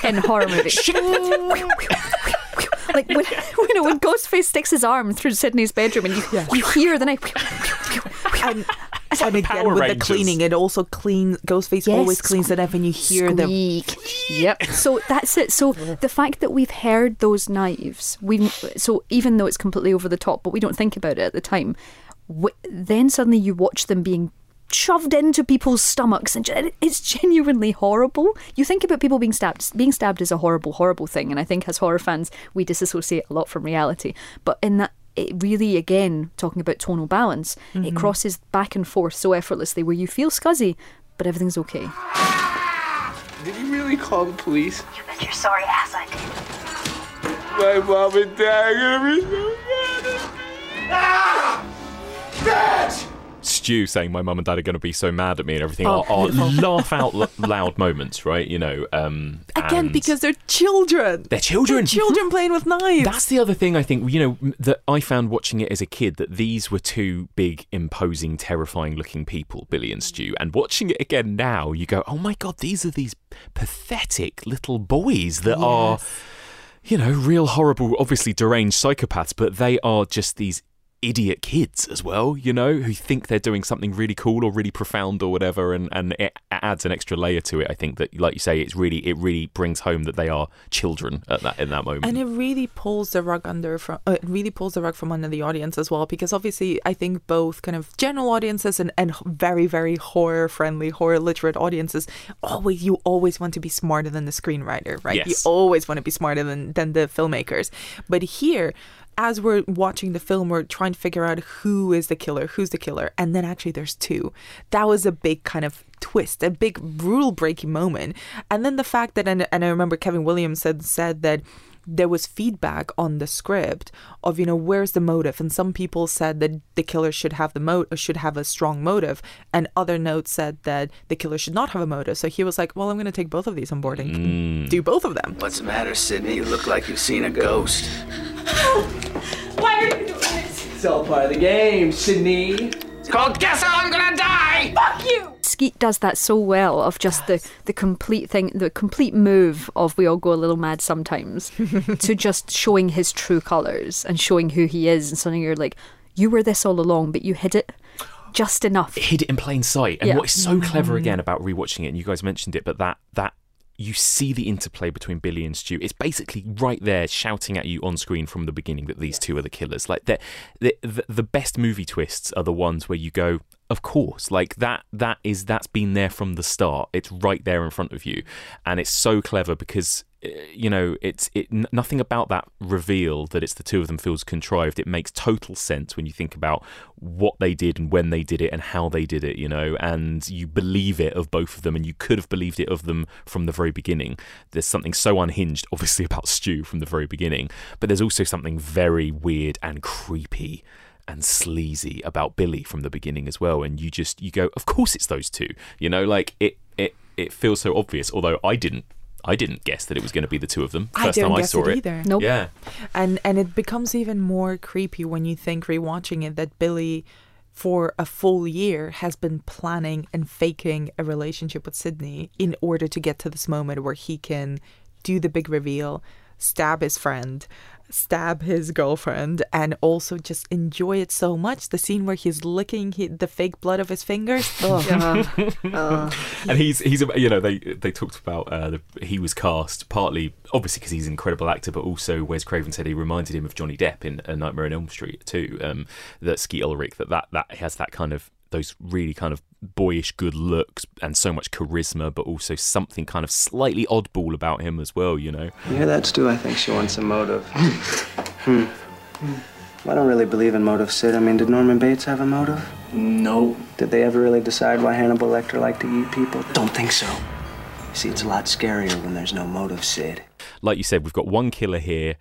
in horror movies. like when, know when Ghostface sticks his arm through Sidney's bedroom and you you hear the knife. and, and again with Rangers. the cleaning, it also cleans. Ghostface Yes. always cleans it up, and you hear the Squeak. Yep. So that's it. So the fact that we've heard those knives, we so even though it's completely over the top, but we don't think about it at the time. W- then suddenly you watch them being shoved into people's stomachs, and it's genuinely horrible. You think about people being stabbed. Being stabbed is a horrible, horrible thing, and I think as horror fans we disassociate a lot from reality. But in that. It really, again, talking about tonal balance, it Mhm. crosses back and forth so effortlessly where you feel scuzzy, but everything's okay. Did you really call the police? You bet your sorry ass I did. My mom and dad are gonna be so mad at me. Ah! Bitch! Stu saying my mum and dad are going to be so mad at me and everything Oh, are, are laugh out loud moments, right? You know, um, again because they're children. they're children. They're children playing with knives. That's the other thing I think, you know, that I found watching it as a kid that these were two big, imposing, terrifying looking people, Billy and Stu. And watching it again now, you go, oh my God, these are these pathetic little boys that are, you know, real horrible, obviously deranged psychopaths, but they are just these idiot kids as well, you know, who think they're doing something really cool or really profound or whatever, and, and it adds an extra layer to it. I think that, like you say, it's really it really brings home that they are children at that in that moment. And it really pulls the rug under from uh, it really pulls the rug from under the audience as well because obviously I think both kind of general audiences and, and very very horror friendly horror literate audiences always you always want to be smarter than the screenwriter right you always want to be smarter than than the filmmakers but here as we're watching the film, we're trying to figure out who is the killer, who's the killer, and then actually there's two. That was a big kind of twist, a big rule breaking moment. And then the fact that, and, and I remember Kevin Williams said said that there was feedback on the script of you know where's the motive, and some people said that the killer should have the mo should have a strong motive, and other notes said that the killer should not have a motive. So he was like, well, I'm going to take both of these on board and mm. do both of them. What's the matter, Sidney? You look like you've seen a ghost. Why are you doing this? It's all part of the game, Sidney. It's called Guess How I'm Gonna Die! Fuck you! Skeet does that so well of just the, the complete thing, the complete move of we all go a little mad sometimes to just showing his true colours and showing who he is. And suddenly you're like, you were this all along, but you hid it just enough. hid it in plain sight. And Yeah. what is so clever mm. again about rewatching it, and you guys mentioned it, but that that you see the interplay between Billy and Stu. It's basically right there shouting at you on screen from the beginning that these two are the killers. Like the the the best movie twists are the ones where you go, of course, like that that is that's been there from the start. It's right there in front of you, and it's so clever because you know it's it nothing about that reveal that it's the two of them feels contrived. It makes total sense when you think about what they did and when they did it and how they did it. You know, and you believe it of both of them, and you could have believed it of them from the very beginning. There's something so unhinged, obviously, about Stu from the very beginning, but there's also something very weird and creepy and sleazy about Billy from the beginning as well. And you just you go, of course it's those two. You know, like it it it feels so obvious. Although I didn't I didn't guess that it was going to be the two of them. I First didn't time I guess saw it it, either. Nope. Yeah, and and it becomes even more creepy when you think rewatching it that Billy for a full year has been planning and faking a relationship with Sidney in order to get to this moment where he can do the big reveal, stab his friend, stab his girlfriend and also just enjoy it so much. The scene where he's licking he, the fake blood of his fingers. Ugh. and he's he's you know they they talked about uh, the, he was cast partly obviously because he's an incredible actor, but also Wes Craven said he reminded him of Johnny Depp in A Nightmare on Elm Street too. Um, that Skeet Ulrich that that that has that kind of those really kind of boyish good looks and so much charisma, but also something kind of slightly oddball about him as well. You know. You hear that, Stu? I think she wants a motive. hmm. I don't really believe in motive, Sid. I mean, did Norman Bates have a motive? No. Did they ever really decide why Hannibal Lecter liked to eat people? Don't think so. See, it's a lot scarier when there's no motive, Sid. like you said, we've got one killer here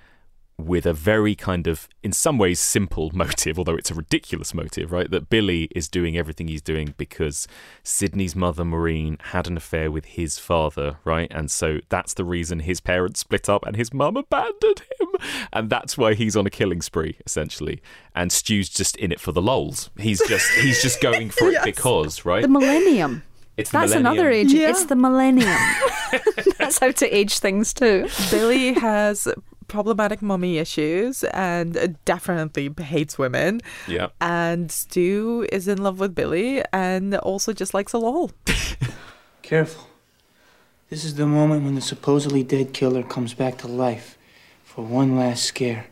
with a very kind of, in some ways, simple motive, although it's a ridiculous motive, right? That Billy is doing everything he's doing because Sidney's mother, Maureen, had an affair with his father, right? And so that's the reason his parents split up and his mum abandoned him. And that's why he's on a killing spree, essentially. And Stu's just in it for the lols. He's just he's just going for it because, right? The millennium. It's That's millennium. another age. Yeah. It's the millennium. That's how to age things too. Billy has problematic mummy issues and definitely hates women. Yeah. And Stu is in love with Billy and also just likes a lol. Careful. This is the moment when the supposedly dead killer comes back to life for one last scare.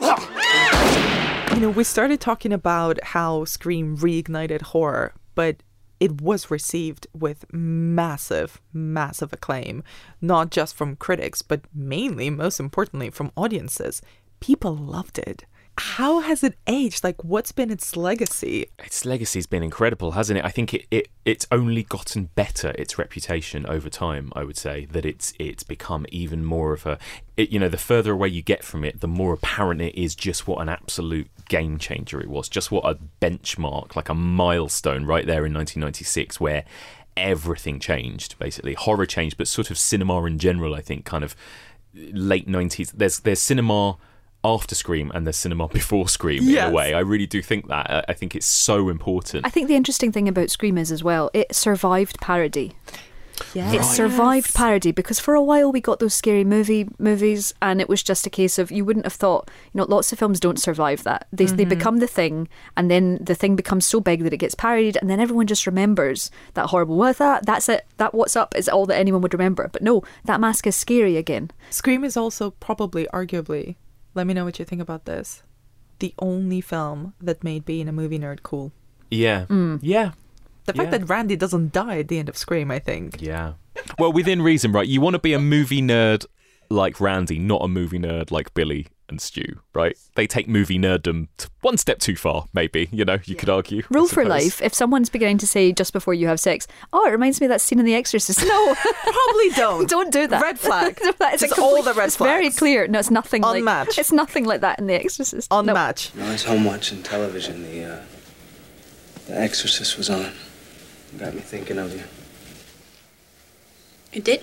You know, we started talking about how Scream reignited horror, but it was received with massive, massive acclaim, not just from critics, but mainly, most importantly, from audiences. People loved it. How has it aged? Like, what's been its legacy? its legacy's been incredible, hasn't it? I think it, it it's only gotten better its reputation over time. I would say that it's it's become even more of a it, you know the further away you get from it, the more apparent it is just what an absolute game changer it was, just what a benchmark, like a milestone right there in 1996 where everything changed basically horror changed but sort of cinema in general i think kind of late 90s there's there's cinema after Scream and there's cinema before Scream in a way. I really do think that. I- I think it's so important. I think the interesting thing about Scream is as well, it survived parody. Yes. It survived parody because for a while we got those scary movie movies, and it was just a case of you wouldn't have thought. You know, lots of films don't survive that. They they Mhm. become the thing, and then the thing becomes so big that it gets parodied, and then everyone just remembers that horrible. What that? That's it. That what's up is all that anyone would remember. But no, that mask is scary again. Scream is also probably, arguably, let me know what you think about this, the only film that made being a movie nerd cool. Yeah. Mm. Yeah. The fact Yeah. that Randy doesn't die at the end of Scream, I think. Yeah. Well, within reason, right? You want to be a movie nerd like Randy, not a movie nerd like Billy and Stu, right? They take movie nerddom one step too far, maybe, you know, you could argue. Rule for life: if someone's beginning to say just before you have sex, "Oh, it reminds me of that scene in The Exorcist," no, probably don't. don't do that. Red flag. it's Just a all the red It's very clear. No, it's nothing like Unmatched. It's nothing like that in The Exorcist. No. Unmatched. You know, I was home watching television. The, uh, The Exorcist was on. Got me thinking of you. It did?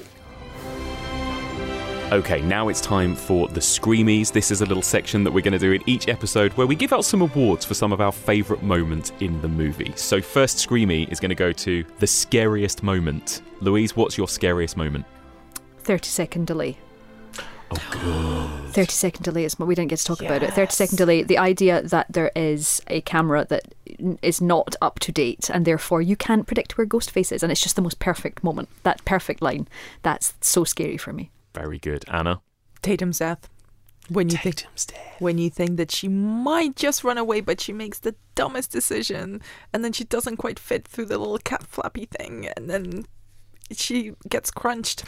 Okay, now it's time for the Screamies. This is a little section that we're going to do in each episode where we give out some awards for some of our favourite moments in the movie. So, first Screamie is going to go to the scariest moment. Louise, what's your scariest moment? Thirty second delay. Oh, good. 30 second delay is we didn't get to talk about it 30 second delay the idea that there is a camera that is not up to date and therefore you can't predict where ghostface is and it's just the most perfect moment that perfect line that's so scary for me Very good. Anna? Tatum's death. When you think when you think that she might just run away, but she makes the dumbest decision, and then she doesn't quite fit through the little cat flappy thing, and then she gets crunched.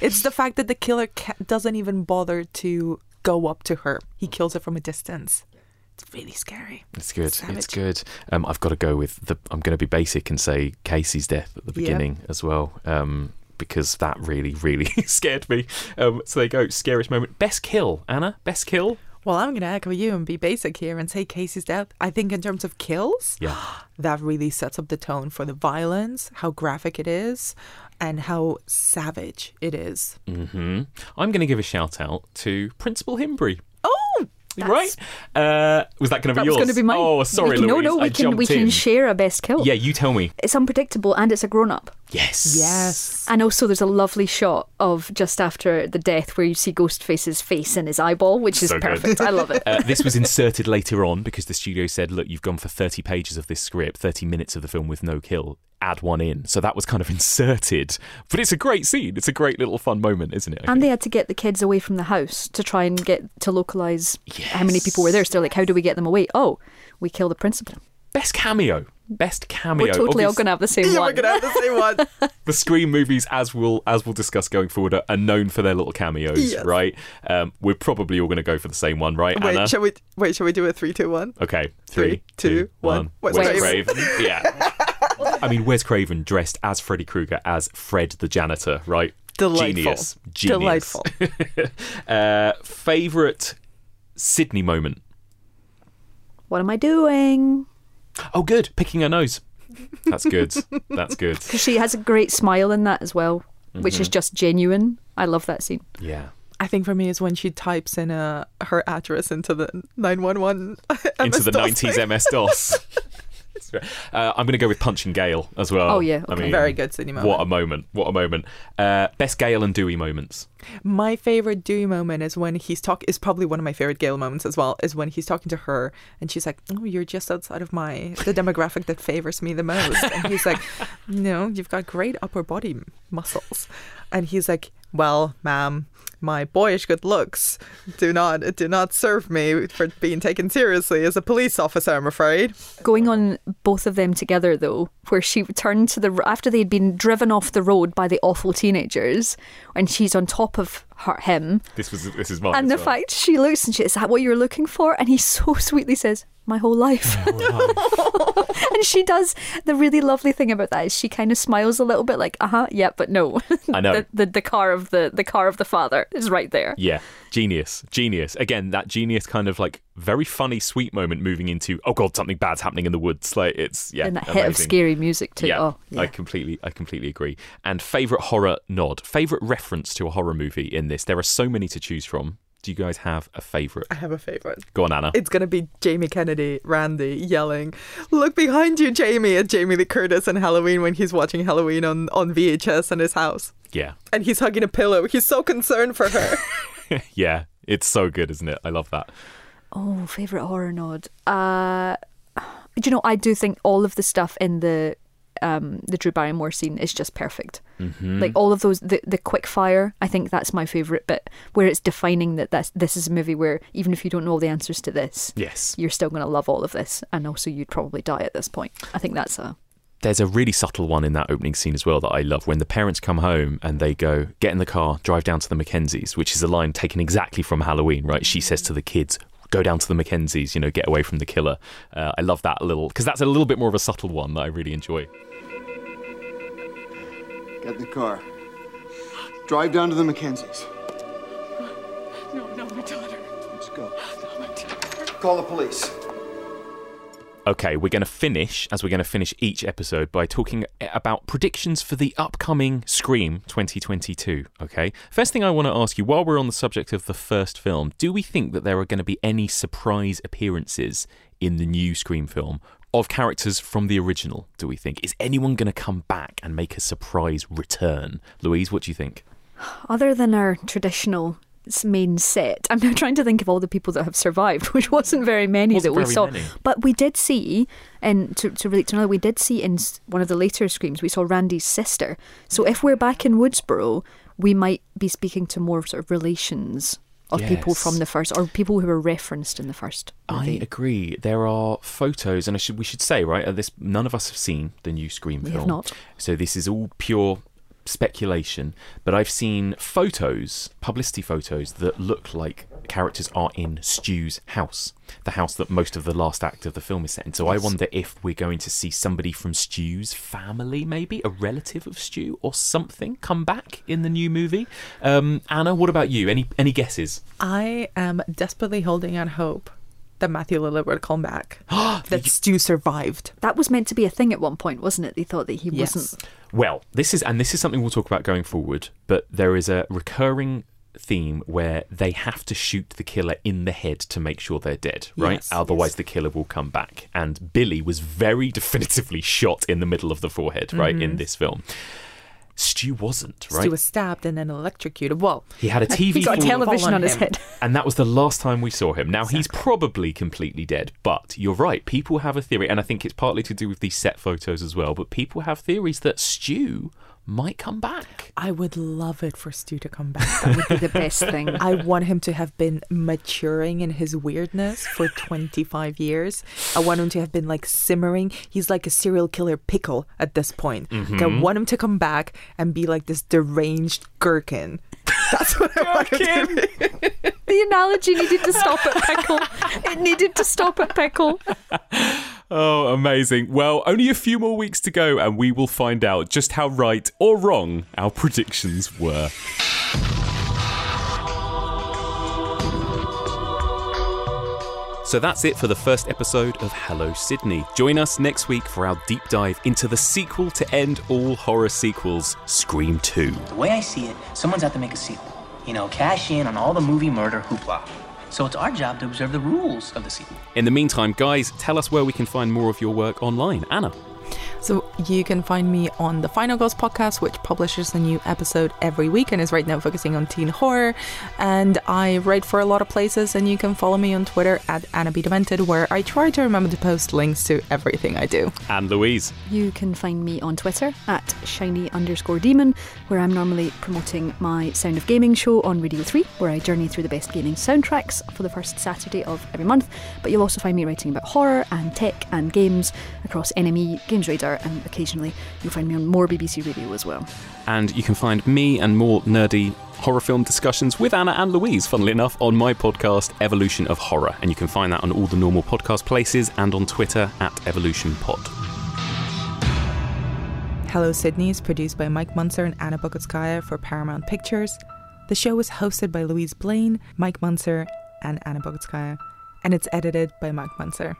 It's the fact that the killer ca- doesn't even bother to go up to her. He kills her from a distance. It's really scary. It's good. Savage. It's good. Um, I've got to go with the. I'm going to be basic and say Casey's death at the Yeah. beginning as well, um, because that really, really scared me. Um, so they go. Scariest moment. Best kill, Anna. Best kill. Well, I'm going to echo you and be basic here and say Casey's death. I think in terms of kills, Yeah. that really sets up the tone for the violence, how graphic it is, and how savage it is. Mm-hmm. I'm going to give a shout out to Principal Himbry. Oh, right? Uh, was that going to be yours? going to be mine. Oh, sorry, can- Louise. No, no, I we can we can in. share a best kill. Yeah, you tell me. It's unpredictable and it's a grown up. Yes. Yes. And also, there's a lovely shot of just after the death where you see Ghostface's face in his eyeball, which is So perfect. I love it. Uh, this was inserted later on because the studio said, look, you've gone for 30 pages of this script, 30 minutes of the film with no kill. Add one in. So that was kind of inserted. But it's a great scene. It's a great little fun moment, isn't it? I And they had to get the kids away from the house to try and get to localize how many people were there. So they're like, how do we get them away? Oh, we kill the principal. Best cameo. Best cameo. We're totally all going to have the same Yeah, one. we're gonna have the same one. the Scream movies, as we'll as we'll discuss going forward, are, are known for their little cameos, Yes. right? Um, we're probably all going to go for the same one, right, wait, Anna? shall we? Wait, shall we do a three, two, one? Okay, Three, three, two, two, one. one. Wes Wes Craven. Craven. yeah. I mean, Wes Craven dressed as Freddy Krueger as Fred the janitor, right? Delightful. Genius. Genius. Delightful. uh, favorite Sidney moment. What am I doing? Oh, good. Picking her nose. That's good. That's good. Because she has a great smile in that as well, which is Mhm. just genuine. I love that scene. Yeah. I think for me is when she types in uh, her address into the 911 Into the MS-DOS 90s. MS DOS. Uh, I'm going to go with Punching Gale as well. Oh, yeah, I mean, Very good Sidney What a moment! What a moment! Uh, best Gale and Dewey moments. My favorite Dewey moment is when he's talk is probably one of my favorite Gale moments as well. Is when he's talking to her and she's like, "Oh, you're just outside of my the demographic that favors me the most," and he's like, "No, you've got great upper body muscles," and he's like, "Well, ma'am." My boyish good looks do not do not serve me for being taken seriously as a police officer. I'm afraid. Going on both of them together though, where she returned to the after they'd been driven off the road by the awful teenagers, and she's on top of her, him, This was this is mine. and the well. fact she looks and she is that what you were looking for? And he so sweetly says, "My whole life." and she does the really lovely thing about that is she kind of smiles a little bit like, "Uh huh, yeah, but no." I know. the, the the car of the the car of the father is right there. Yeah, genius, genius. Again, that genius kind of like very funny, sweet moment moving into oh god, something bad's happening in the woods. Like it's yeah, and that hit of scary music too. Yeah, Oh, yeah. I completely, I completely agree. And favorite horror nod, favorite reference to a horror movie in this. There are so many to choose from. Do you guys have a favorite? I have a favorite. Go on, Anna. It's gonna be Jamie Kennedy, Randy yelling, "Look behind you, Jamie!" at Jamie Lee Curtis in Halloween when he's watching Halloween on on VHS in his house, Yeah, and he's hugging a pillow. He's so concerned for her. yeah. It's so good, isn't it? I love that. Oh, favorite horror nod. Uh, do you know? I do think all of the stuff in the um the Drew Barrymore scene is just perfect. Mhm. Like all of those, the the quick fire. I think that's my favorite bit, where it's defining that this this is a movie where even if you don't know all the answers to this, Yes. you're still going to love all of this, and also you'd probably die at this point. I think that's a There's a really subtle one in that opening scene as well that I love when the parents come home and they go, get in the car, drive down to the Mackenzies, which is a line taken exactly from Halloween, right? She says to the kids, go down to the Mackenzies, you know, get away from the killer. Uh, I love that little, because that's a little bit more of a subtle one that I really enjoy. Get in the car. Drive down to the Mackenzies. No, no, my daughter. Let's go. No, my daughter. Call the police. Okay, we're going to finish, as we're going to finish each episode, by talking about predictions for the upcoming Scream 2022. Okay, first thing I want to ask you, while we're on the subject of the first film, do we think that there are going to be any surprise appearances in the new Scream film of characters from the original? Do we think? Is anyone going to come back and make a surprise return? Louise, what do you think? other than our traditional main set. I'm now trying to think of all the people that have survived, which wasn't very many Wasn't that we saw. many. But we did see, and to, to relate to another, we did see in one of the later screams, we saw Randy's sister. So if we're back in Woodsboro, we might be speaking to more sort of relations of people from the first, or people who were referenced in the first. I agree. There are photos, and I should we should say right. This none of us have seen the new Scream We film. have not. So this is all pure speculation. But I've seen photos, publicity photos that look like characters are in Stu's house, the house that most of the last act of the film is set in. So I wonder if we're going to see somebody from Stu's family, maybe a relative of Stu or something, come back in the new movie. Um, Anna, what about you? Any any guesses? I am desperately holding out hope that Matthew Lillard will come back. that Stu survived. That was meant to be a thing at one point, wasn't it? They thought that he Yes. wasn't. Well, this is and this is something we'll talk about going forward. But there is a recurring theme where they have to shoot the killer in the head to make sure they're dead, right? Yes, Otherwise, the killer will come back. And Billy was very definitively shot in the middle of the forehead, right, in Mhm. this film. Stu wasn't, right? Stu was stabbed and then electrocuted. Well, He had a TV he got fall- television on his head. And that was the last time we saw him. Now, he's probably completely dead, but you're right. People have a theory, and I think it's partly to do with these set photos as well, but people have theories that Stu might come back. I would love it for Stu to come back. That would be the best thing. I want him to have been maturing in his weirdness for 25 years. I want him to have been like simmering. He's like a serial killer pickle at this point. Like, I mm-hmm. want him to come back and be like this deranged gherkin. That's what I want him to be. The analogy needed to stop at pickle. It needed to stop at pickle. Oh, amazing. Well, only a few more weeks to go, and we will find out just how right or wrong our predictions were. So that's it for the first episode of Hello Sidney. Join us next week for our deep dive into the sequel to end all horror sequels, Scream 2. The way I see it, someone's out to make a sequel. You know, cash in on all the movie murder hoopla. So it's our job to observe the rules of the sequel. In the meantime, guys, tell us where we can find more of your work online. Anna. So you can find me on the Final Girls podcast, which publishes a new episode every week and is right now focusing on teen horror. And I write for a lot of places, and you can follow me on Twitter at Anna B. Demented, where I try to remember to post links to everything I do. And Louise. You can find me on Twitter at shiny underscore demon, where I'm normally promoting my Sound of Gaming show on Radio 3, where I journey through the best gaming soundtracks for the first Saturday of every month. But you'll also find me writing about horror and tech and games across NME, Games Radar, and occasionally you'll find me on more BBC Radio as well. And you can find me and more nerdy horror film discussions with Anna and Louise, funnily enough, on my podcast, Evolution of Horror. And you can find that on all the normal podcast places and on Twitter at EvolutionPod. Hello Sidney is produced by Mike Muncer and Anna Bogutskaya for Paramount Pictures. The show is hosted by Louise Blain, Mike Muncer, and Anna Bogutskaya, and it's edited by Mike Muncer.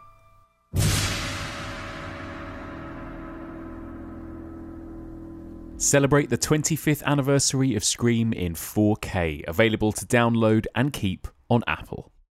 Celebrate the 25th anniversary of Scream in 4K, available to download and keep on Apple.